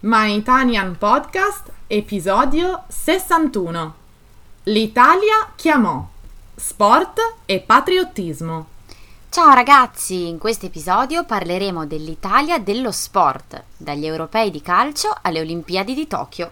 My Italian Podcast, episodio 61. L'Italia chiamò. Sport e patriottismo. Ciao ragazzi, in questo episodio parleremo dell'Italia dello sport, dagli europei di calcio alle Olimpiadi di Tokyo.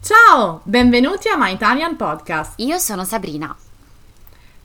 Ciao, benvenuti a My Italian Podcast. Io sono Sabrina.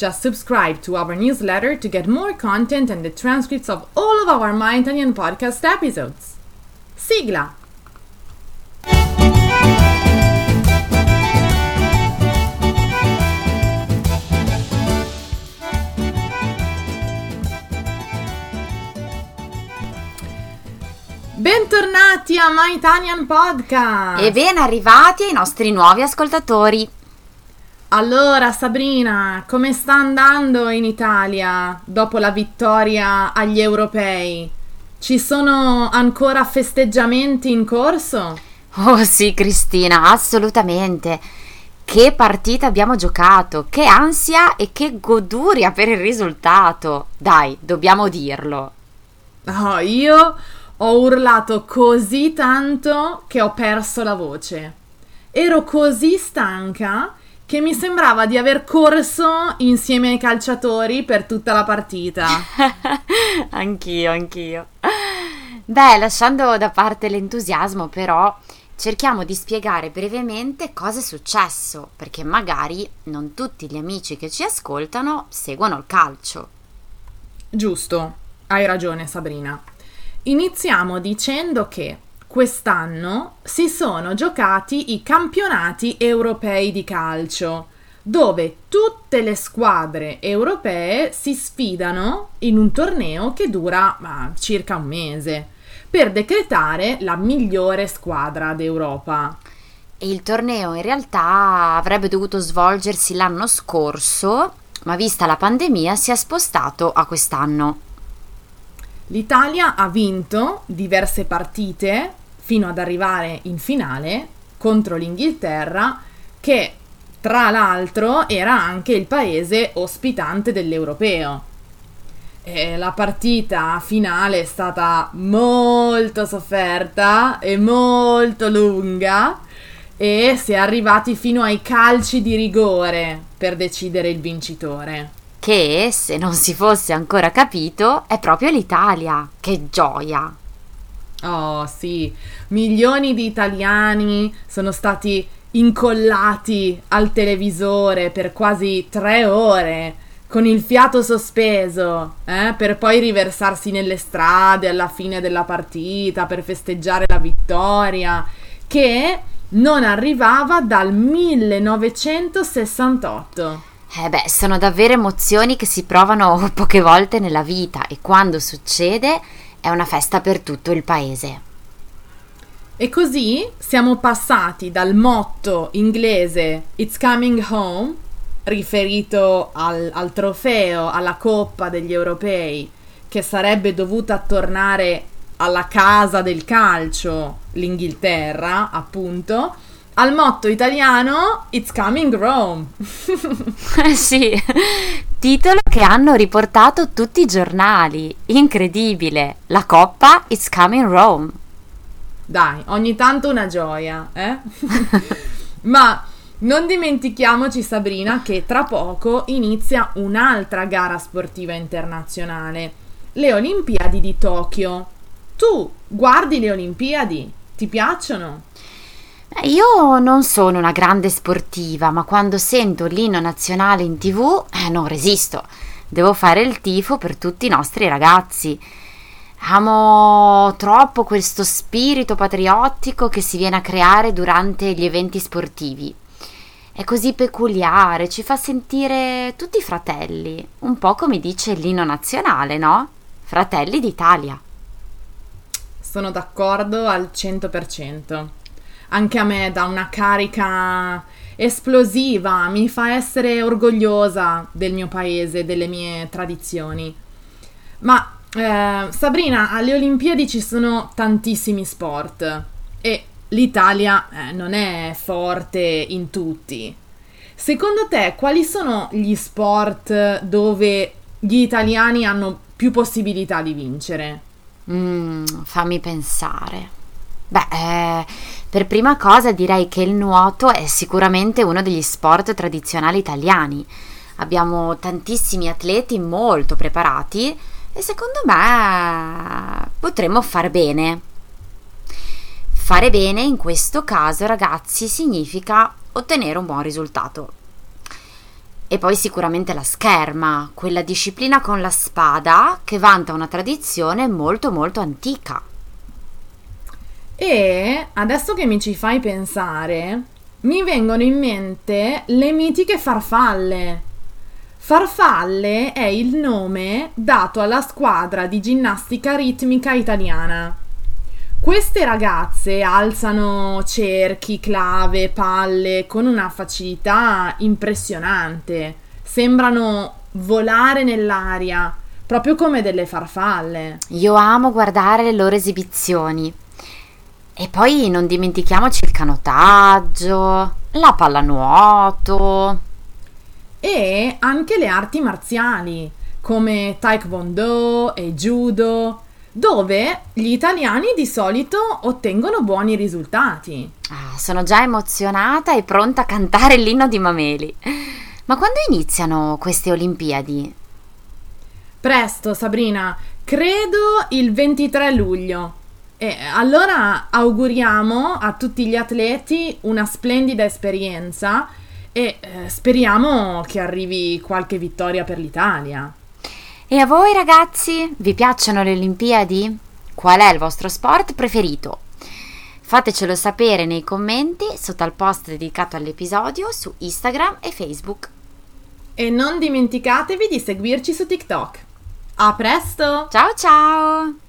Just subscribe to our newsletter to get more content and the transcripts of all of our My Italian podcast episodes. Sigla! Bentornati a My Italian Podcast! E ben arrivati ai nostri nuovi ascoltatori. Allora, Sabrina, come sta andando in Italia dopo la vittoria agli europei? Ci sono ancora festeggiamenti in corso? Oh sì, Cristina, assolutamente. Che partita abbiamo giocato, che ansia e che goduria per il risultato. Dai, dobbiamo dirlo. Oh, io ho urlato così tanto che ho perso la voce. Ero così stanca che mi sembrava di aver corso insieme ai calciatori per tutta la partita. anch'io, anch'io. Beh, lasciando da parte l'entusiasmo, però, cerchiamo di spiegare brevemente cosa è successo, perché magari non tutti gli amici che ci ascoltano seguono il calcio. Giusto, hai ragione Sabrina. Iniziamo dicendo che quest'anno si sono giocati i campionati europei di calcio, dove tutte le squadre europee si sfidano in un torneo che dura ah, circa un mese, per decretare la migliore squadra d'Europa. E il torneo in realtà avrebbe dovuto svolgersi l'anno scorso, ma vista la pandemia si è spostato a quest'anno. L'Italia ha vinto diverse partite fino ad arrivare in finale contro l'Inghilterra che tra l'altro era anche il paese ospitante dell'europeo. E la partita finale è stata molto sofferta e molto lunga e si è arrivati fino ai calci di rigore per decidere il vincitore. Che, se non si fosse ancora capito, è proprio l'Italia. Che gioia! Oh sì, milioni di italiani sono stati incollati al televisore per quasi tre ore con il fiato sospeso, eh, per poi riversarsi nelle strade alla fine della partita per festeggiare la vittoria, che non arrivava dal 1968. Eh beh, sono davvero emozioni che si provano poche volte nella vita e quando succede è una festa per tutto il paese. E così siamo passati dal motto inglese It's coming home, riferito al, al trofeo, alla coppa degli europei, che sarebbe dovuta tornare alla casa del calcio, l'Inghilterra, appunto, al motto italiano It's coming Rome. sì, titolo che hanno riportato tutti i giornali. Incredibile. La coppa It's coming Rome. Dai, ogni tanto una gioia, eh? Ma non dimentichiamoci, Sabrina, che tra poco inizia un'altra gara sportiva internazionale, le Olimpiadi di Tokyo. Tu guardi le Olimpiadi? Ti piacciono? Io non sono una grande sportiva, ma quando sento l'inno nazionale in tv eh, non resisto. Devo fare il tifo per tutti i nostri ragazzi. Amo troppo questo spirito patriottico che si viene a creare durante gli eventi sportivi. È così peculiare, ci fa sentire tutti fratelli, un po' come dice l'inno nazionale, no? Fratelli d'Italia. Sono d'accordo al 100%. Anche a me dà una carica esplosiva, mi fa essere orgogliosa del mio paese, delle mie tradizioni. Ma eh, Sabrina, alle Olimpiadi ci sono tantissimi sport e l'Italia eh, non è forte in tutti. Secondo te, quali sono gli sport dove gli italiani hanno più possibilità di vincere? Mm, fammi pensare. Beh, eh, per prima cosa direi che il nuoto è sicuramente uno degli sport tradizionali italiani. Abbiamo tantissimi atleti molto preparati e secondo me potremmo far bene. Fare bene in questo caso, ragazzi, significa ottenere un buon risultato. E poi sicuramente la scherma, quella disciplina con la spada che vanta una tradizione molto molto antica. E adesso che mi ci fai pensare, mi vengono in mente le mitiche farfalle. Farfalle è il nome dato alla squadra di ginnastica ritmica italiana. Queste ragazze alzano cerchi, clave, palle con una facilità impressionante. Sembrano volare nell'aria, proprio come delle farfalle. Io amo guardare le loro esibizioni. E poi non dimentichiamoci il canottaggio, la pallanuoto. E anche le arti marziali, come Taekwondo e Judo dove gli italiani di solito ottengono buoni risultati. Ah, sono già emozionata e pronta a cantare l'inno di Mameli. Ma quando iniziano queste Olimpiadi? Presto, Sabrina, credo il 23 luglio. E allora auguriamo a tutti gli atleti una splendida esperienza e eh, speriamo che arrivi qualche vittoria per l'Italia. E a voi ragazzi, vi piacciono le Olimpiadi? Qual è il vostro sport preferito? Fatecelo sapere nei commenti sotto al post dedicato all'episodio su Instagram e Facebook. E non dimenticatevi di seguirci su TikTok. A presto! Ciao ciao!